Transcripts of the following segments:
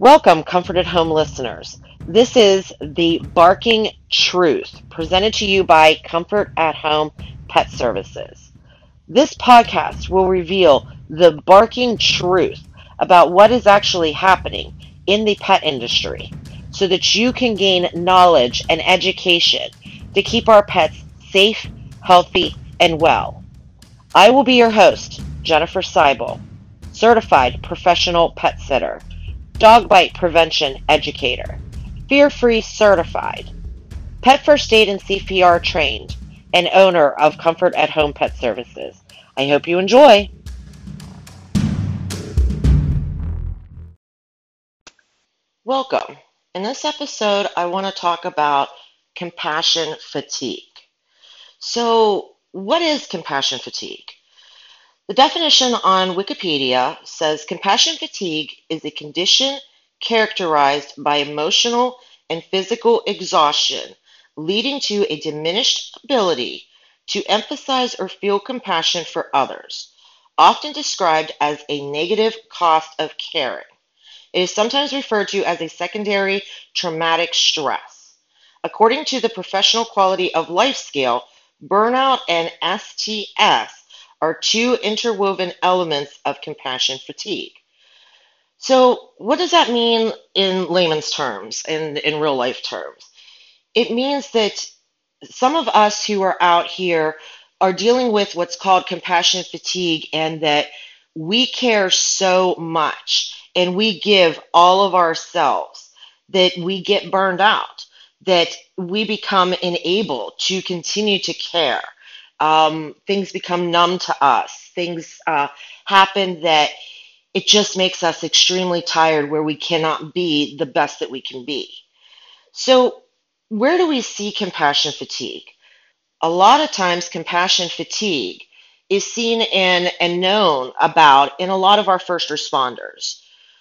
Welcome, Comfort at Home listeners. This is the Barking Truth presented to you by Comfort at Home Pet Services. This podcast will reveal the barking truth about what is actually happening in the pet industry so that you can gain knowledge and education to keep our pets safe, healthy, and well. I will be your host, Jennifer Seibel, certified professional pet sitter dog bite prevention educator, fear free certified, pet first aid and CPR trained, and owner of Comfort at Home Pet Services. I hope you enjoy. Welcome. In this episode, I want to talk about compassion fatigue. So, what is compassion fatigue? The definition on Wikipedia says compassion fatigue is a condition characterized by emotional and physical exhaustion, leading to a diminished ability to emphasize or feel compassion for others, often described as a negative cost of caring. It is sometimes referred to as a secondary traumatic stress. According to the Professional Quality of Life Scale, burnout and STS are two interwoven elements of compassion fatigue. So, what does that mean in layman's terms, in, in real life terms? It means that some of us who are out here are dealing with what's called compassion fatigue, and that we care so much and we give all of ourselves that we get burned out, that we become unable to continue to care um, things become numb to us. Things uh, happen that it just makes us extremely tired where we cannot be the best that we can be. So, where do we see compassion fatigue? A lot of times, compassion fatigue is seen in and known about in a lot of our first responders.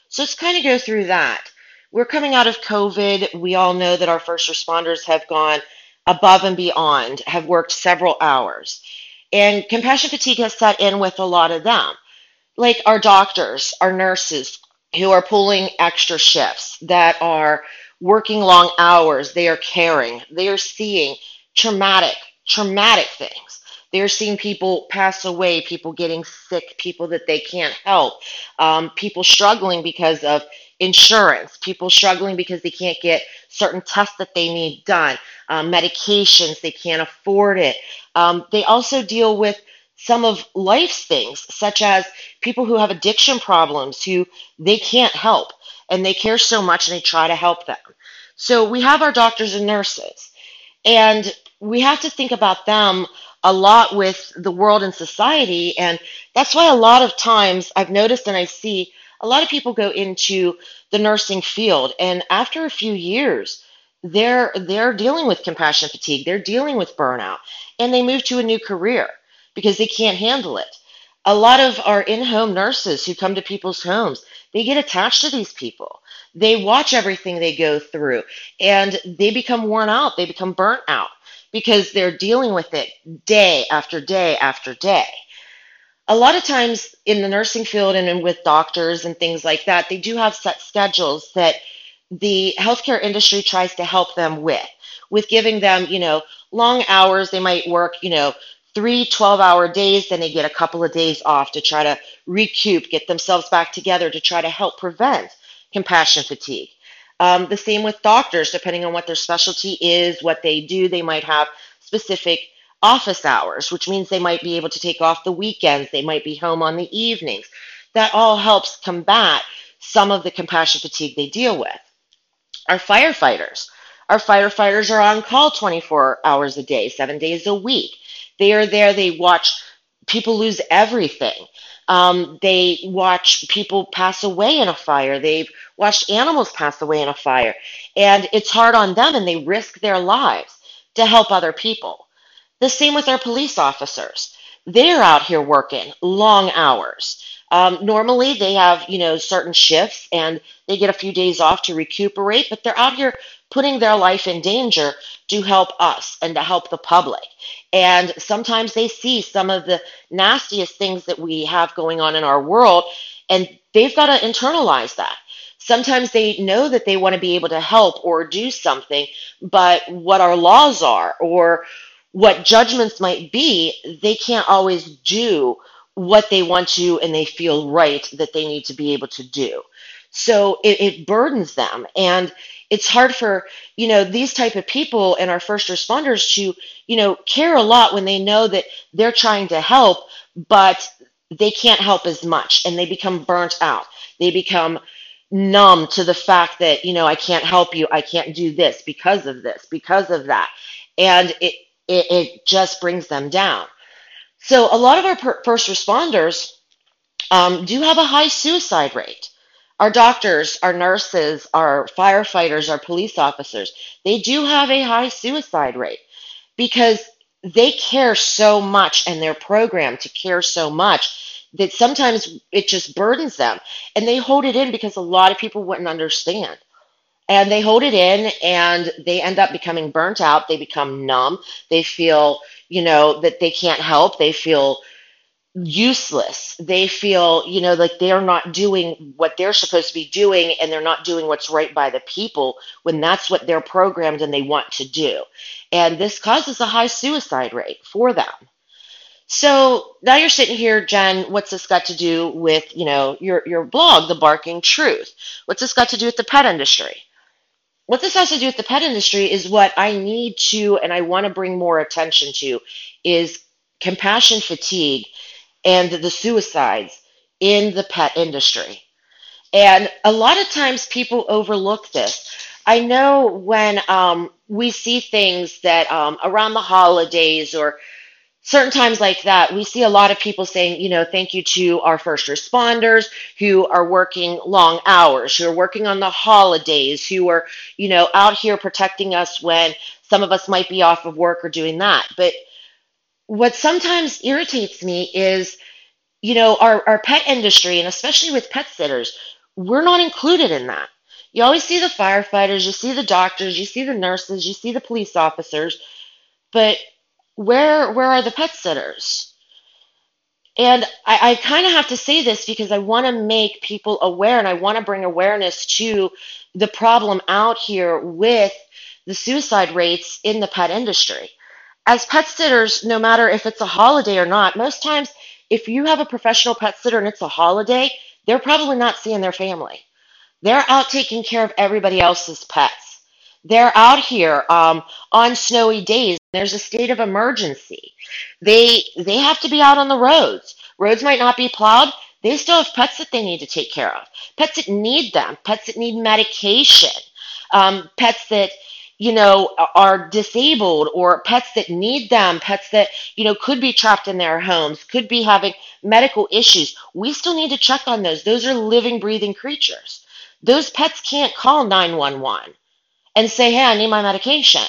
So, let's kind of go through that. We're coming out of COVID. We all know that our first responders have gone above and beyond, have worked several hours. And compassion fatigue has set in with a lot of them, like our doctors, our nurses who are pulling extra shifts, that are working long hours, they are caring, they are seeing traumatic, traumatic things. They're seeing people pass away, people getting sick, people that they can't help, um, people struggling because of insurance, people struggling because they can't get certain tests that they need done, um, medications, they can't afford it. Um, they also deal with some of life's things, such as people who have addiction problems who they can't help and they care so much and they try to help them. So we have our doctors and nurses, and we have to think about them a lot with the world and society. And that's why a lot of times I've noticed and I see a lot of people go into the nursing field and after a few years they're they're dealing with compassion fatigue they're dealing with burnout and they move to a new career because they can't handle it. A lot of our in-home nurses who come to people's homes they get attached to these people. They watch everything they go through and they become worn out they become burnt out because they're dealing with it day after day after day a lot of times in the nursing field and with doctors and things like that, they do have set schedules that the healthcare industry tries to help them with, with giving them, you know, long hours. They might work, you know, three 12 hour days, then they get a couple of days off to try to recoup, get themselves back together to try to help prevent compassion fatigue. Um, the same with doctors, depending on what their specialty is, what they do, they might have specific office hours, which means they might be able to take off the weekends, they might be home on the evenings. That all helps combat some of the compassion fatigue they deal with. Our firefighters. Our firefighters are on call 24 hours a day, seven days a week. They are there, they watch people lose everything. Um, they watch people pass away in a fire. They've watched animals pass away in a fire. And it's hard on them, and they risk their lives to help other people. The same with our police officers. They're out here working long hours. Um, normally, they have you know certain shifts and they get a few days off to recuperate, but they're out here putting their life in danger to help us and to help the public. And sometimes they see some of the nastiest things that we have going on in our world, and they've got to internalize that. Sometimes they know that they want to be able to help or do something, but what our laws are or what judgments might be, they can't always do what they want to and they feel right that they need to be able to do. So it, it burdens them. And it's hard for, you know, these type of people and our first responders to, you know, care a lot when they know that they're trying to help, but they can't help as much and they become burnt out. They become numb to the fact that, you know, I can't help you. I can't do this because of this, because of that. And it, it, it just brings them down. So a lot of our per- first responders um, do have a high suicide rate. Our doctors, our nurses, our firefighters, our police officers, they do have a high suicide rate because they care so much and they're programmed to care so much that sometimes it just burdens them. And they hold it in because a lot of people wouldn't understand. And they hold it in and they end up becoming burnt out. They become numb. They feel, you know, that they can't help. They feel useless. They feel, you know, like they're not doing what they're supposed to be doing and they're not doing what's right by the people when that's what they're programmed and they want to do. And this causes a high suicide rate for them. So now you're sitting here, Jen, what's this got to do with, you know, your, your blog, The Barking Truth? What's this got to do with the pet industry? What this has to do with the pet industry is what I need to and I want to bring more attention to is compassion fatigue and the suicides in the pet industry. And a lot of times people overlook this. I know when um, we see things that um, around the holidays or certain times like that, we see a lot of people saying, you know, thank you to our first responders who are working long hours, who are working on the holidays, who are, you know, out here protecting us when some of us might be off of work or doing that. But what sometimes irritates me is, you know, our, our pet industry, and especially with pet sitters, we're not included in that. You always see the firefighters, you see the doctors, you see the nurses, you see the police officers, but where where are the pet sitters? And I, I kind of have to say this because I want to make people aware and I want to bring awareness to the problem out here with the suicide rates in the pet industry as pet sitters, no matter if it's a holiday or not, most times if you have a professional pet sitter and it's a holiday, they're probably not seeing their family. They're out taking care of everybody else's pets. They're out here um, on snowy days. There's a state of emergency. They they have to be out on the roads. Roads might not be plowed. They still have pets that they need to take care of. Pets that need them. Pets that need medication. Um, pets that you know, are disabled or pets that need them, pets that, you know, could be trapped in their homes, could be having medical issues. We still need to check on those. Those are living, breathing creatures. Those pets can't call 911 and say, "Hey, I need my medication.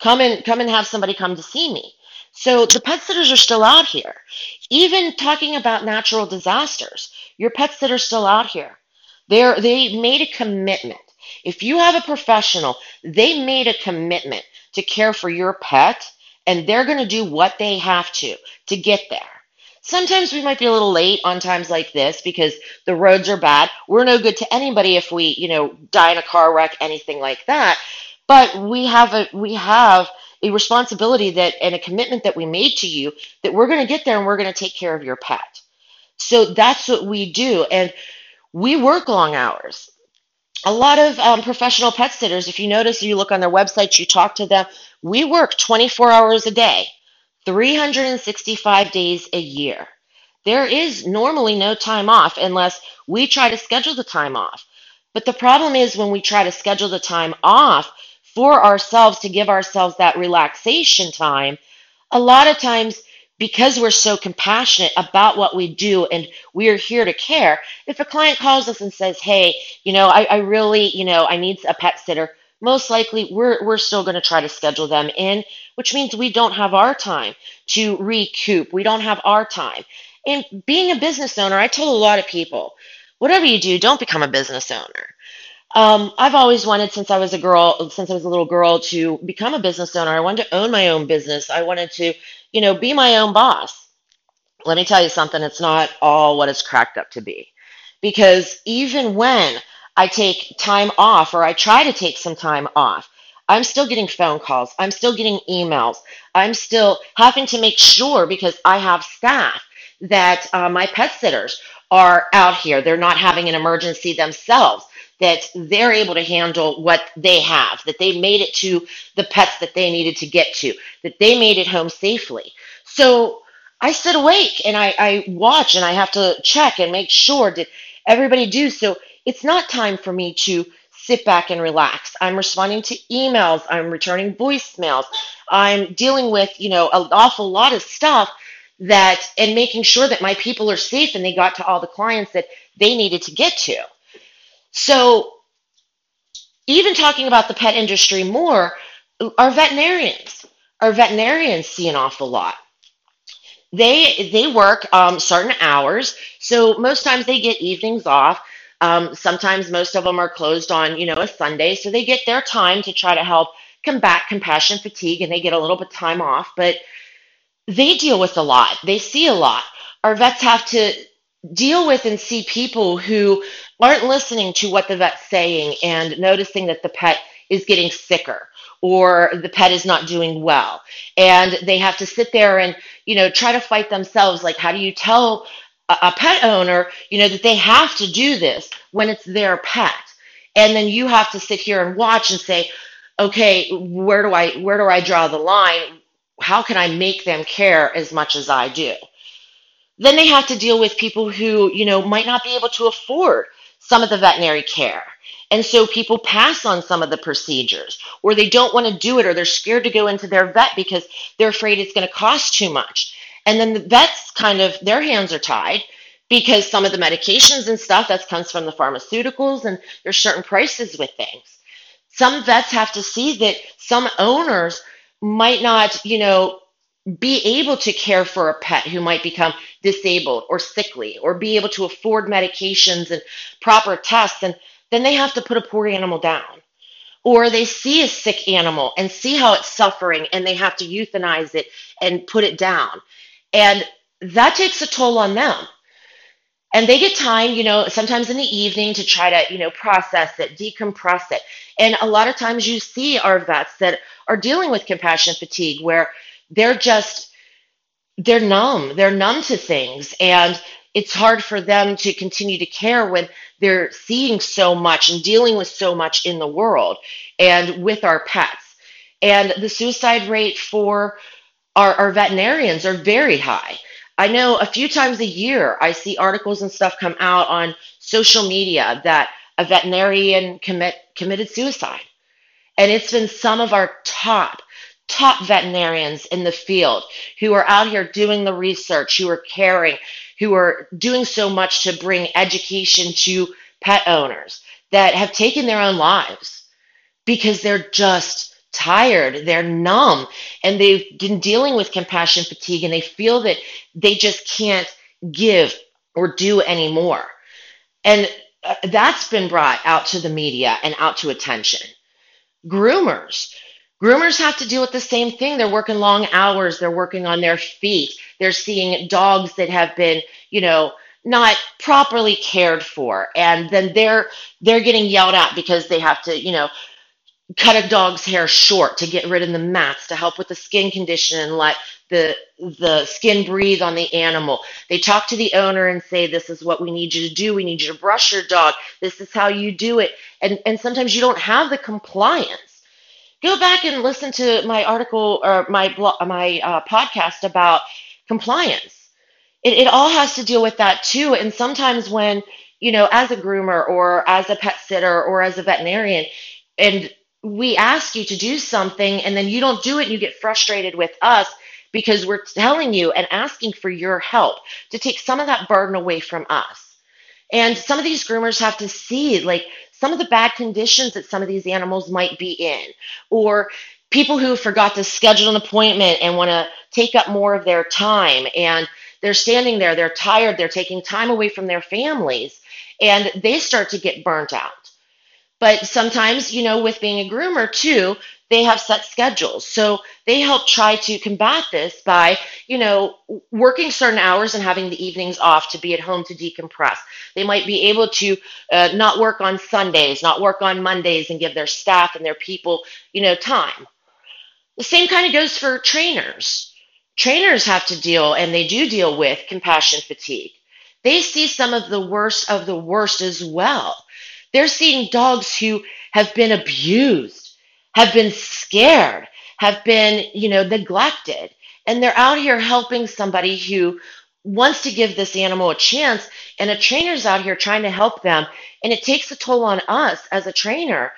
Come and come and have somebody come to see me." So the pet sitters are still out here. Even talking about natural disasters, your pets that are still out here. They're they made a commitment if you have a professional, they made a commitment to care for your pet and they're going to do what they have to to get there. Sometimes we might be a little late on times like this because the roads are bad. We're no good to anybody if we, you know, die in a car wreck, anything like that. But we have a we have a responsibility that and a commitment that we made to you that we're going to get there and we're going to take care of your pet. So that's what we do and we work long hours a lot of um, professional pet sitters, if you notice, you look on their websites, you talk to them, we work 24 hours a day, 365 days a year. There is normally no time off unless we try to schedule the time off. But the problem is when we try to schedule the time off for ourselves to give ourselves that relaxation time, a lot of times because we're so compassionate about what we do and we are here to care, if a client calls us and says, Hey, you know, I, I really, you know, I need a pet sitter, most likely we're, we're still going to try to schedule them in, which means we don't have our time to recoup. We don't have our time. And being a business owner, I tell a lot of people, whatever you do, don't become a business owner. Um, I've always wanted since I was a girl, since I was a little girl, to become a business owner. I wanted to own my own business. I wanted to you know, be my own boss. Let me tell you something, it's not all what it's cracked up to be. Because even when I take time off or I try to take some time off, I'm still getting phone calls. I'm still getting emails. I'm still having to make sure because I have staff that uh, my pet sitters are out here. They're not having an emergency themselves, that they're able to handle what they have, that they made it to the pets that they needed to get to, that they made it home safely. So I sit awake and I, I watch and I have to check and make sure that everybody do. So it's not time for me to sit back and relax. I'm responding to emails, I'm returning voicemails, I'm dealing with, you know, an awful lot of stuff that and making sure that my people are safe and they got to all the clients that they needed to get to. So even talking about the pet industry more, our veterinarians, our veterinarians see an awful lot. They they work um, certain hours, so most times they get evenings off. Um, sometimes most of them are closed on you know a Sunday, so they get their time to try to help combat compassion fatigue, and they get a little bit time off. But they deal with a lot. They see a lot. Our vets have to deal with and see people who aren't listening to what the vet's saying and noticing that the pet is getting sicker or the pet is not doing well and they have to sit there and you know try to fight themselves like how do you tell a, a pet owner you know that they have to do this when it's their pet and then you have to sit here and watch and say okay where do i where do i draw the line how can i make them care as much as i do then they have to deal with people who, you know, might not be able to afford some of the veterinary care. And so people pass on some of the procedures, or they don't want to do it, or they're scared to go into their vet because they're afraid it's going to cost too much. And then the vets kind of, their hands are tied because some of the medications and stuff that comes from the pharmaceuticals, and there's certain prices with things. Some vets have to see that some owners might not, you know, be able to care for a pet who might become disabled or sickly or be able to afford medications and proper tests and then they have to put a poor animal down. Or they see a sick animal and see how it's suffering and they have to euthanize it and put it down. And that takes a toll on them and they get time you know sometimes in the evening to try to you know process it decompress it. And a lot of times you see our vets that are dealing with compassion fatigue where they're just they're numb. They're numb to things. And it's hard for them to continue to care when they're seeing so much and dealing with so much in the world and with our pets. And the suicide rate for our, our veterinarians are very high i know a few times a year i see articles and stuff come out on social media that a veterinarian commit, committed suicide. And it's been some of our top top veterinarians in the field who are out here doing the research, who are caring, who are doing so much to bring education to pet owners that have taken their own lives because they're just tired, they're numb, and they've been dealing with compassion fatigue and they feel that they just can't give or do anymore. And uh, that's been brought out to the media and out to attention. Groomers Groomers have to deal with the same thing. They're working long hours, they're working on their feet, they're seeing dogs that have been, you know, not properly cared for and then they're they're getting yelled at because they have to, you know, cut a dog's hair short to get rid of the mats to help with the skin condition and let the the skin breathe on the animal. They talk to the owner and say, "This is what we need you to do. We need you to brush your dog. This is how you do it." And and sometimes you don't have the compliance go back and listen to my article or my blog, my uh, podcast about compliance. It, it all has to deal with that too. And sometimes when you know, as a groomer or as a pet sitter or as a veterinarian, and we ask you to do something and then you don't do it and you get frustrated with us because we're telling you and asking for your help to take some of that burden away from us. And some of these groomers have to see like some of the bad conditions that some of these animals might be in, or people who forgot to schedule an appointment and want to take up more of their time and they're standing there, they're tired, they're taking time away from their families, and they start to get burnt out. But sometimes, you know, with being a groomer too, they have set schedules. So they help try to combat this by, you know, working certain hours and having the evenings off to be at home to decompress. They might be able to uh, not work on Sundays, not work on Mondays, and give their staff and their people, you know, time. The same kind of goes for trainers. Trainers have to deal, and they do deal with compassion fatigue. They see some of the worst of the worst as well. They're seeing dogs who have been abused, have been scared, have been, you know, neglected. And they're out here helping somebody who wants to give this animal a chance, and a trainer's out here trying to help them. And it takes a toll on us as a trainer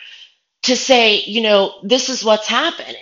to say, you know, this is what's happening.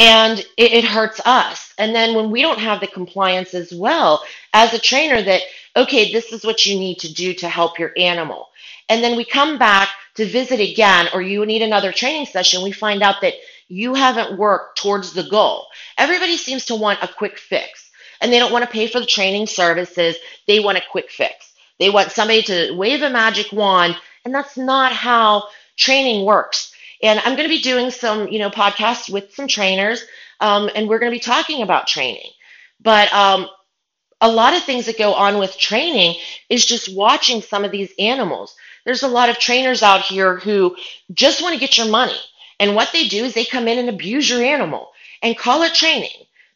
And it, it hurts us. And then when we don't have the compliance as well, as a trainer, that, okay, this is what you need to do to help your animal and then we come back to visit again, or you need another training session, we find out that you haven't worked towards the goal. Everybody seems to want a quick fix, and they don't want to pay for the training services. They want a quick fix. They want somebody to wave a magic wand, and that's not how training works. And I'm going to be doing some, you know, podcasts with some trainers, um, and we're going to be talking about training. But um, a lot of things that go on with training is just watching some of these animals. There's a lot of trainers out here who just want to get your money. And what they do is they come in and abuse your animal and call it training.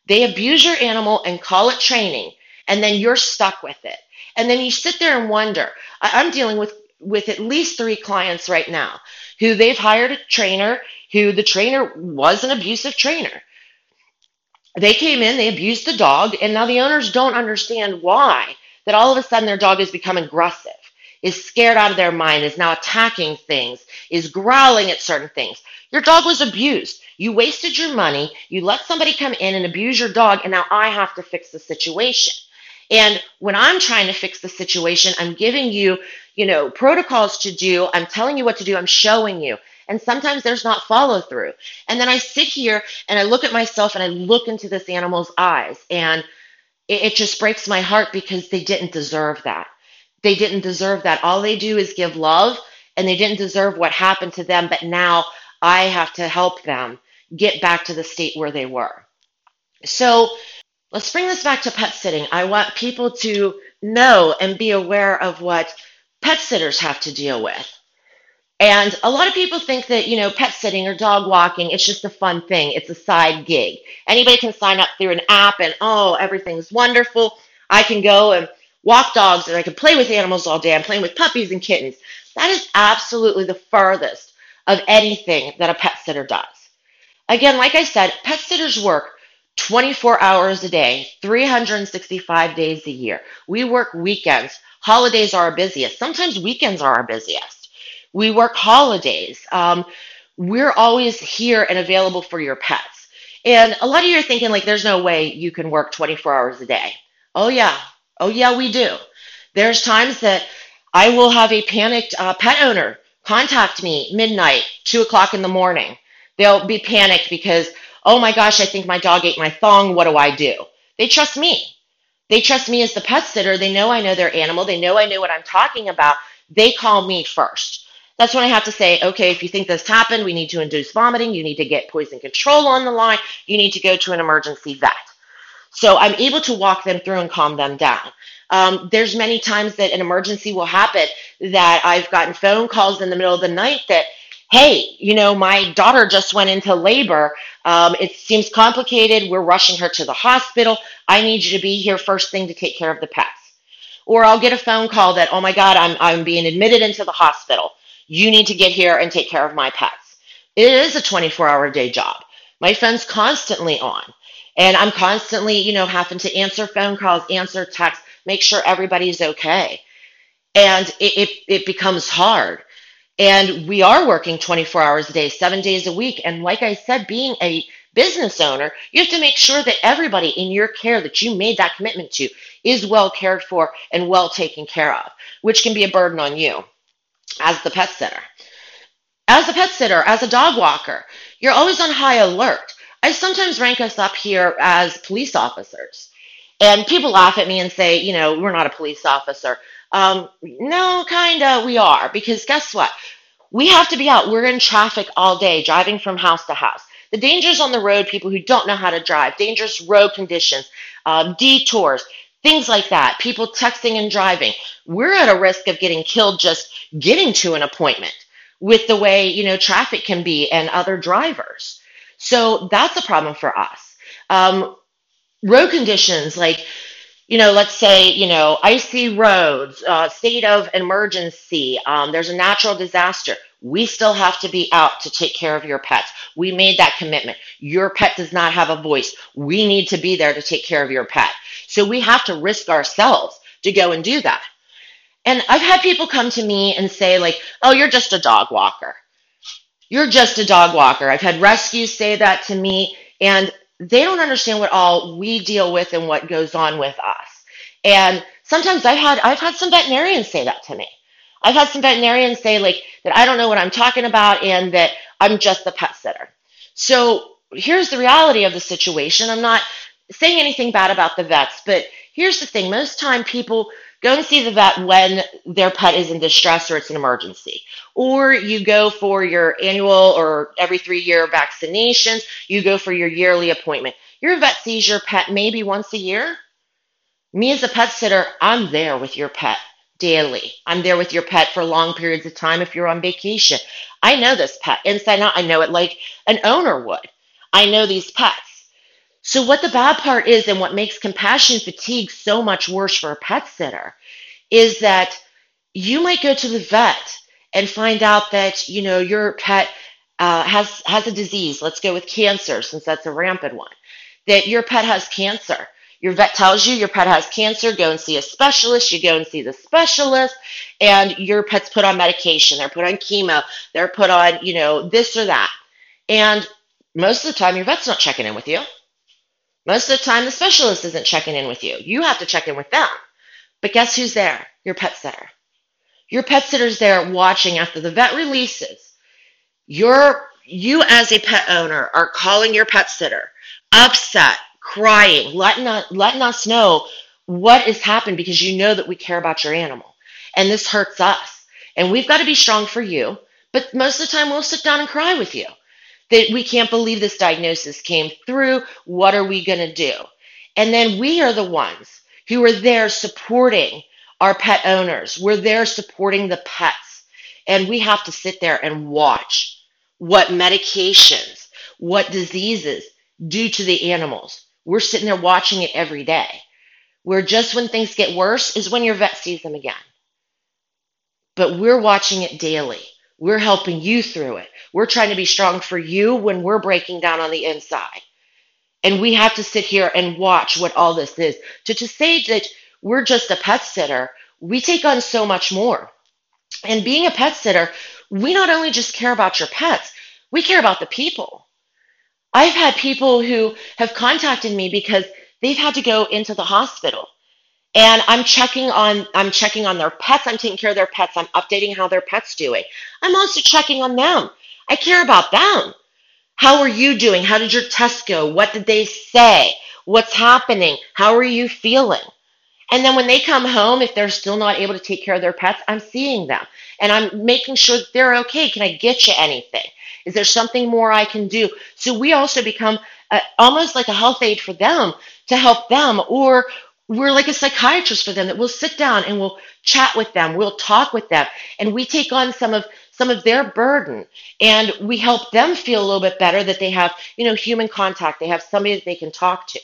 They abuse your animal and call it training, and then you're stuck with it. And then you sit there and wonder. I'm dealing with with at least three clients right now who they've hired a trainer who the trainer was an abusive trainer. They came in, they abused the dog, and now the owners don't understand why that all of a sudden their dog has become aggressive is scared out of their mind, is now attacking things, is growling at certain things. Your dog was abused. You wasted your money. You let somebody come in and abuse your dog, and now I have to fix the situation. And when I'm trying to fix the situation, I'm giving you, you know, protocols to do. I'm telling you what to do. I'm showing you. And sometimes there's not follow through. And then I sit here and I look at myself and I look into this animal's eyes and it, it just breaks my heart because they didn't deserve that. They didn't deserve that. All they do is give love, and they didn't deserve what happened to them, but now I have to help them get back to the state where they were. So let's bring this back to pet sitting. I want people to know and be aware of what pet sitters have to deal with. And a lot of people think that, you know, pet sitting or dog walking, it's just a fun thing. It's a side gig. Anybody can sign up through an app and, oh, everything's wonderful. I can go and walk dogs and I can play with animals all day. I'm playing with puppies and kittens. That is absolutely the furthest of anything that a pet sitter does. Again, like I said, pet sitters work 24 hours a day, 365 days a year. We work weekends. Holidays are our busiest. Sometimes weekends are our busiest. We work holidays. Um, we're always here and available for your pets. And a lot of you are thinking, like, there's no way you can work 24 hours a day. Oh, yeah, Oh, yeah, we do. There's times that I will have a panicked uh, pet owner contact me midnight, two o'clock in the morning. They'll be panicked because, oh my gosh, I think my dog ate my thong. What do I do? They trust me. They trust me as the pet sitter. They know I know their animal. They know I know what I'm talking about. They call me first. That's when I have to say, okay, if you think this happened, we need to induce vomiting. You need to get poison control on the line. You need to go to an emergency vet. So I'm able to walk them through and calm them down. Um, there's many times that an emergency will happen that I've gotten phone calls in the middle of the night that, hey, you know, my daughter just went into labor. Um, it seems complicated. We're rushing her to the hospital. I need you to be here first thing to take care of the pets. Or I'll get a phone call that, oh my God, I'm, I'm being admitted into the hospital. You need to get here and take care of my pets. It is a 24 hour day job. My phone's constantly on. And I'm constantly, you know, having to answer phone calls, answer texts, make sure everybody's okay. And it, it, it becomes hard. And we are working 24 hours a day, seven days a week. And like I said, being a business owner, you have to make sure that everybody in your care that you made that commitment to is well cared for and well taken care of, which can be a burden on you as the pet sitter. As a pet sitter, as a dog walker, you're always on high alert. I sometimes rank us up here as police officers. And people laugh at me and say, you know, we're not a police officer. Um, no, kind of, we are. Because guess what? We have to be out. We're in traffic all day, driving from house to house. The dangers on the road, people who don't know how to drive, dangerous road conditions, um, detours, things like that, people texting and driving. We're at a risk of getting killed just getting to an appointment with the way, you know, traffic can be and other drivers. So that's a problem for us. Um, road conditions like you know, let's say, you know, icy roads, uh, state of emergency, um, there's a natural disaster. We still have to be out to take care of your pets. We made that commitment. Your pet does not have a voice. We need to be there to take care of your pet. So we have to risk ourselves to go and do that. And I've had people come to me and say, like, oh, you're just a dog walker. You're just a dog walker. I've had rescues say that to me. And they don't understand what all we deal with and what goes on with us. And sometimes I've had I've had some veterinarians say that to me. I've had some veterinarians say like that I don't know what I'm talking about and that I'm just the pet sitter. So here's the reality of the situation. I'm not saying anything bad about the vets, but here's the thing. Most time people go and see the vet when their pet is in distress or it's an emergency. Or you go for your annual or every three year vaccinations, you go for your yearly appointment. Your vet sees your pet maybe once a year. Me as a pet sitter, I'm there with your pet daily. I'm there with your pet for long periods of time if you're on vacation. I know this pet inside out. I know it like an owner would. I know these pets. So, what the bad part is, and what makes compassion fatigue so much worse for a pet sitter, is that you might go to the vet and find out that you know your pet uh, has has a disease. Let's go with cancer, since that's a rampant one. That your pet has cancer. Your vet tells you your pet has cancer. Go and see a specialist. You go and see the specialist, and your pet's put on medication. They're put on chemo. They're put on you know this or that, and most of the time your vet's not checking in with you most of the time, the specialist isn't checking in with you. You have to check in with them. But guess who's there? Your pet sitter. Your pet sitter's there watching after the vet releases. Your, you as a pet owner are calling your pet sitter, upset, crying, letting us, letting us know what has happened because you know that we care about your animal. And this hurts us. And we've got to be strong for you. But most of the time, we'll sit down and cry with you that we can't believe this diagnosis came through. What are we going to do? And then we are the ones who are there supporting our pet owners. We're there supporting the pets. And we have to sit there and watch what medications, what diseases do to the animals. We're sitting there watching it every day. Where just when things get worse is when your vet sees them again. But we're watching it daily. We're helping you through it. We're trying to be strong for you when we're breaking down on the inside. And we have to sit here and watch what all this is. To, to say that we're just a pet sitter, we take on so much more. And being a pet sitter, we not only just care about your pets, we care about the people. I've had people who have contacted me because they've had to go into the hospital and i'm checking on i'm checking on their pets. I'm taking care of their pets. I'm updating how their pets doing. I'm also checking on them. I care about them. How are you doing? How did your test go? What did they say? What's happening? How are you feeling? And then when they come home if they're still not able to take care of their pets i'm seeing them. And i'm making sure they're okay. Can i get you anything? Is there something more i can do? So we also become a, almost like a health aide for them to help them or we're like a psychiatrist for them that we'll sit down and we'll chat with them. We'll talk with them. And we take on some of some of their burden. And we help them feel a little bit better that they have you know human contact. They have somebody that they can talk to.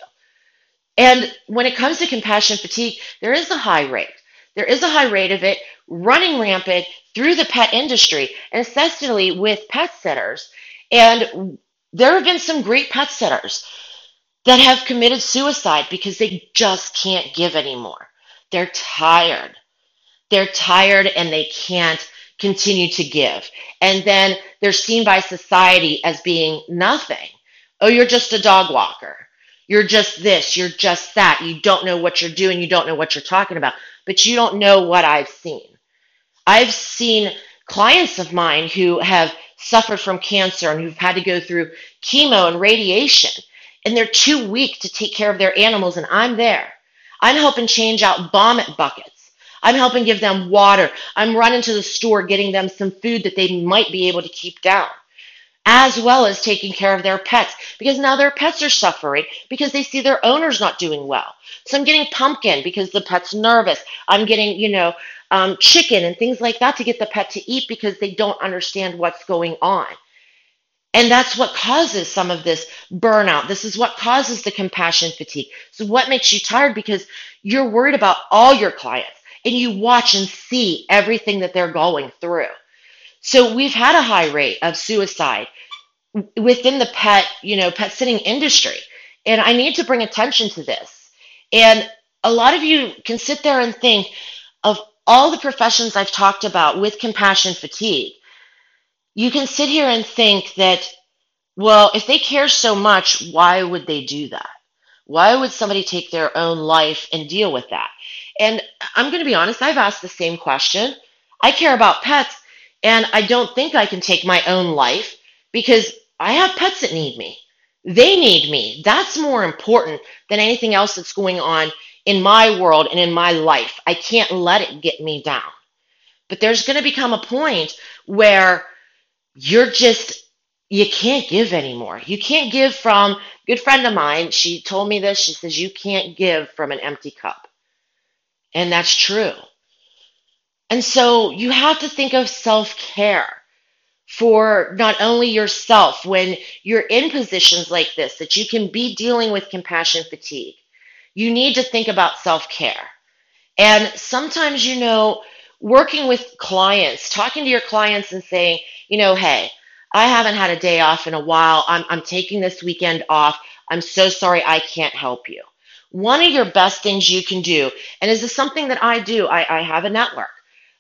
And when it comes to compassion fatigue there is a high rate. There is a high rate of it running rampant through the pet industry and especially with pet sitters. And there have been some great pet sitters that have committed suicide because they just can't give anymore. They're tired. They're tired and they can't continue to give. And then they're seen by society as being nothing. Oh, you're just a dog walker. You're just this, you're just that. You don't know what you're doing, you don't know what you're talking about, but you don't know what I've seen. I've seen clients of mine who have suffered from cancer and who've had to go through chemo and radiation and they're too weak to take care of their animals, and I'm there. I'm helping change out vomit buckets. I'm helping give them water. I'm running to the store getting them some food that they might be able to keep down, as well as taking care of their pets because now their pets are suffering because they see their owners not doing well. So I'm getting pumpkin because the pet's nervous. I'm getting, you know, um, chicken and things like that to get the pet to eat because they don't understand what's going on. And that's what causes some of this burnout. This is what causes the compassion fatigue. So, what makes you tired? Because you're worried about all your clients and you watch and see everything that they're going through. So, we've had a high rate of suicide within the pet, you know, pet sitting industry. And I need to bring attention to this. And a lot of you can sit there and think of all the professions I've talked about with compassion fatigue you can sit here and think that, well, if they care so much, why would they do that? Why would somebody take their own life and deal with that? And I'm going to be honest, I've asked the same question. I care about pets, and I don't think I can take my own life because I have pets that need me. They need me. That's more important than anything else that's going on in my world and in my life. I can't let it get me down. But there's going to become a point where you're just you can't give anymore. You can't give from good friend of mine, she told me this. She says you can't give from an empty cup. And that's true. And so you have to think of self-care for not only yourself when you're in positions like this that you can be dealing with compassion fatigue. You need to think about self-care. And sometimes you know working with clients, talking to your clients and saying, you know, hey, I haven't had a day off in a while. I'm, I'm taking this weekend off. I'm so sorry I can't help you. One of your best things you can do, and is this something that I do? I, I have a network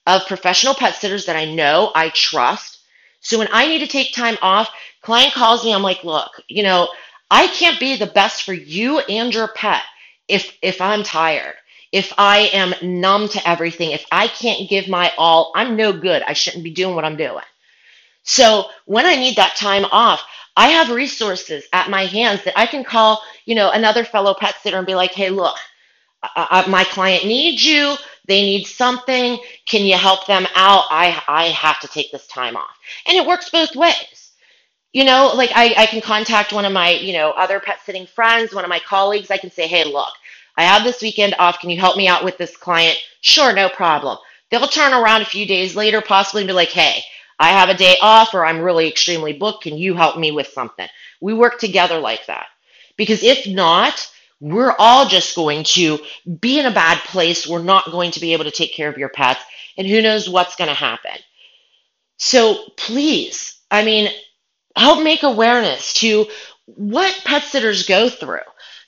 of professional pet sitters that I know, I trust. So when I need to take time off, client calls me, I'm like, look, you know, I can't be the best for you and your pet if if I'm tired if I am numb to everything, if I can't give my all, I'm no good. I shouldn't be doing what I'm doing. So when I need that time off, I have resources at my hands that I can call, you know, another fellow pet sitter and be like, hey, look, my client needs you. They need something. Can you help them out? I, I have to take this time off. And it works both ways. You know, like I, I can contact one of my, you know, other pet sitting friends, one of my colleagues. I can say, hey, look, I have this weekend off. Can you help me out with this client? Sure, no problem. They'll turn around a few days later, possibly, and be like, hey, I have a day off or I'm really extremely booked. Can you help me with something? We work together like that. Because if not, we're all just going to be in a bad place. We're not going to be able to take care of your pets. And who knows what's going to happen. So please, I mean, help make awareness to what pet sitters go through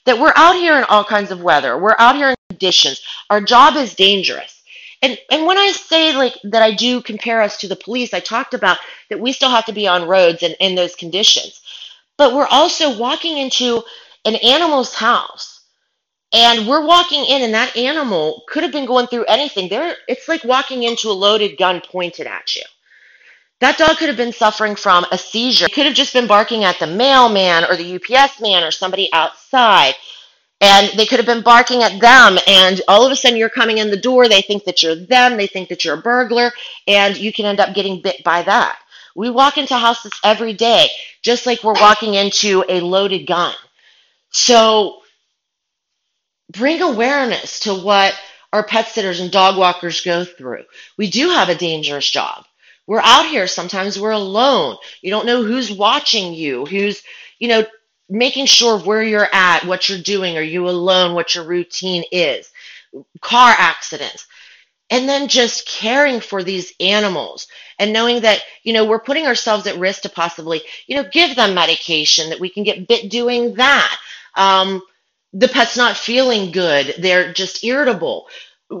that we're out here in all kinds of weather. We're out here in conditions. Our job is dangerous. And and when I say like that I do compare us to the police, I talked about that we still have to be on roads and in those conditions. But we're also walking into an animal's house. And we're walking in and that animal could have been going through anything. There it's like walking into a loaded gun pointed at you. That dog could have been suffering from a seizure. It could have just been barking at the mailman or the UPS man or somebody outside. And they could have been barking at them. And all of a sudden, you're coming in the door. They think that you're them. They think that you're a burglar. And you can end up getting bit by that. We walk into houses every day, just like we're walking into a loaded gun. So bring awareness to what our pet sitters and dog walkers go through. We do have a dangerous job. We're out here sometimes we're alone. You don't know who's watching you, who's, you know, making sure where you're at, what you're doing, are you alone, what your routine is. Car accidents. And then just caring for these animals and knowing that, you know, we're putting ourselves at risk to possibly, you know, give them medication that we can get bit doing that. Um, the pet's not feeling good. They're just irritable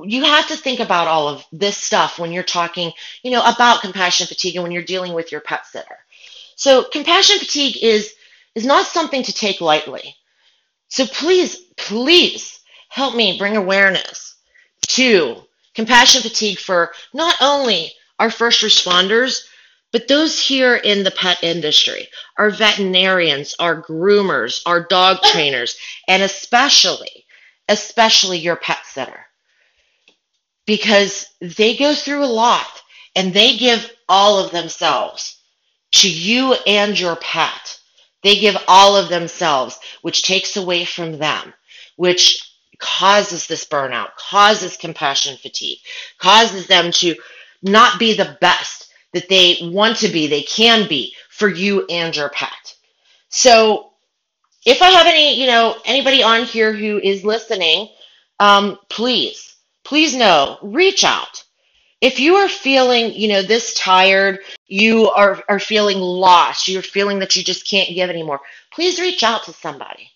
you have to think about all of this stuff when you're talking, you know, about compassion fatigue and when you're dealing with your pet sitter. So compassion fatigue is is not something to take lightly. So please, please help me bring awareness to compassion fatigue for not only our first responders, but those here in the pet industry, our veterinarians, our groomers, our dog trainers, and especially, especially your pet sitter. because they go through a lot and they give all of themselves to you and your pet. They give all of themselves, which takes away from them, which causes this burnout, causes compassion fatigue, causes them to not be the best that they want to be, they can be for you and your pet. So if I have any, you know, anybody on here who is listening, um, please, please know, reach out. If you are feeling, you know, this tired, you are, are feeling lost, you're feeling that you just can't give anymore, please reach out to somebody.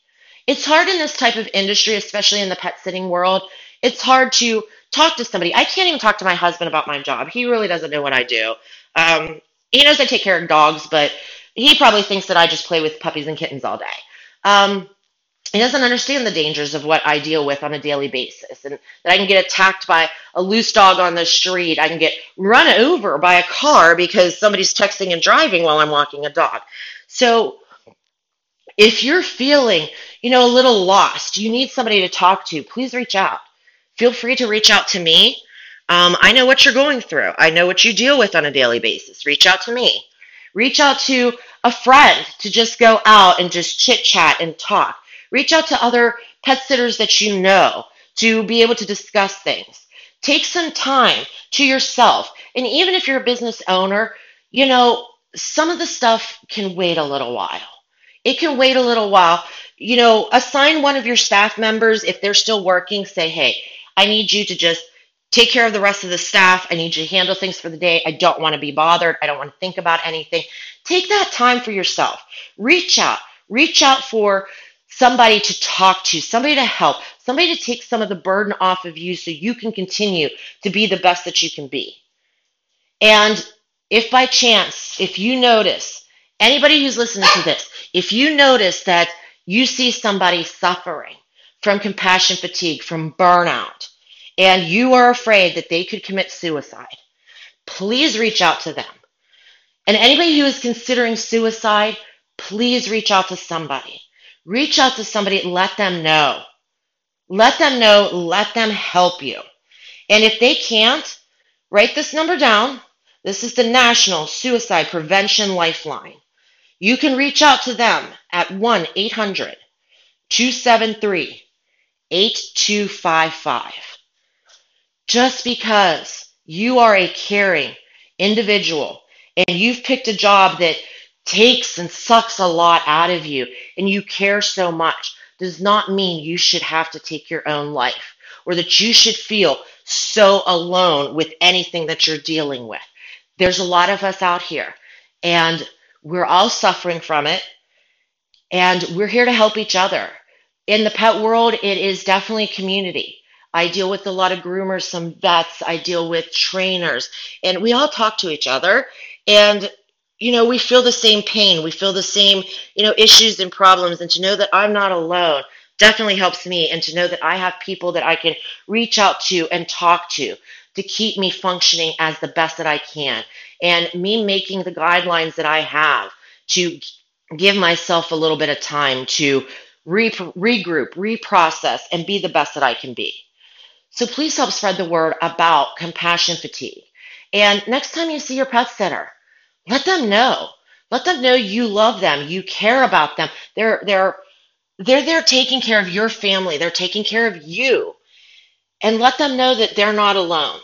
It's hard in this type of industry, especially in the pet sitting world. It's hard to talk to somebody. I can't even talk to my husband about my job. He really doesn't know what I do. Um, he knows I take care of dogs, but he probably thinks that I just play with puppies and kittens all day. Um, he doesn't understand the dangers of what I deal with on a daily basis, and that I can get attacked by a loose dog on the street. I can get run over by a car because somebody's texting and driving while I'm walking a dog. So, if you're feeling, you know, a little lost, you need somebody to talk to, please reach out. Feel free to reach out to me. Um, I know what you're going through. I know what you deal with on a daily basis. Reach out to me. Reach out to a friend to just go out and just chit chat and talk. Reach out to other pet sitters that you know to be able to discuss things. Take some time to yourself. And even if you're a business owner, you know, some of the stuff can wait a little while. It can wait a little while. You know, assign one of your staff members, if they're still working, say, hey, I need you to just take care of the rest of the staff. I need you to handle things for the day. I don't want to be bothered. I don't want to think about anything. Take that time for yourself. Reach out. Reach out for somebody to talk to, somebody to help, somebody to take some of the burden off of you so you can continue to be the best that you can be. And if by chance, if you notice, anybody who's listening to this, if you notice that you see somebody suffering from compassion fatigue, from burnout, and you are afraid that they could commit suicide, please reach out to them. And anybody who is considering suicide, please reach out to somebody. Reach out to somebody, let them know. Let them know, let them help you. And if they can't, write this number down. This is the National Suicide Prevention Lifeline. You can reach out to them at 1 800 273 8255 just because you are a caring individual and you've picked a job that takes and sucks a lot out of you and you care so much does not mean you should have to take your own life or that you should feel so alone with anything that you're dealing with. There's a lot of us out here and we're all suffering from it and we're here to help each other. In the pet world, it is definitely community. I deal with a lot of groomers, some vets, I deal with trainers, and we all talk to each other. And, you know, we feel the same pain, we feel the same, you know, issues and problems. And to know that I'm not alone definitely helps me. And to know that I have people that I can reach out to and talk to to keep me functioning as the best that I can. And me making the guidelines that I have to give myself a little bit of time to re- regroup, reprocess, and be the best that I can be. So please help spread the word about compassion fatigue. And next time you see your pet sitter, let them know. Let them know you love them, you care about them. They're they're they're there taking care of your family. They're taking care of you. And let them know that they're not alone.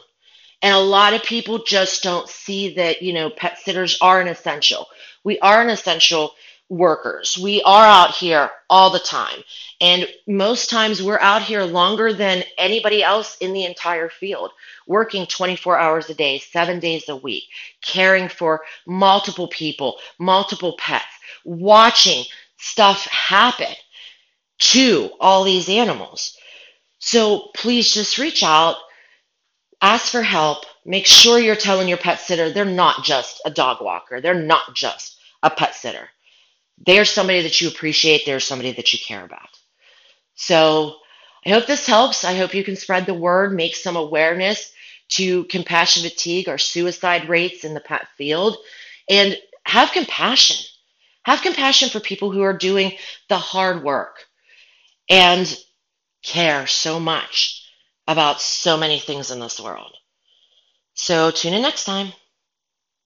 And a lot of people just don't see that, you know, pet sitters are an essential. We are an essential workers. We are out here all the time. And most times we're out here longer than anybody else in the entire field, working 24 hours a day, seven days a week, caring for multiple people, multiple pets, watching stuff happen to all these animals. So please just reach out, ask for help, make sure you're telling your pet sitter they're not just a dog walker, they're not just a pet sitter they're somebody that you appreciate, they're somebody that you care about. So I hope this helps. I hope you can spread the word, make some awareness to compassion fatigue or suicide rates in the pet field, and have compassion. Have compassion for people who are doing the hard work and care so much about so many things in this world. So tune in next time.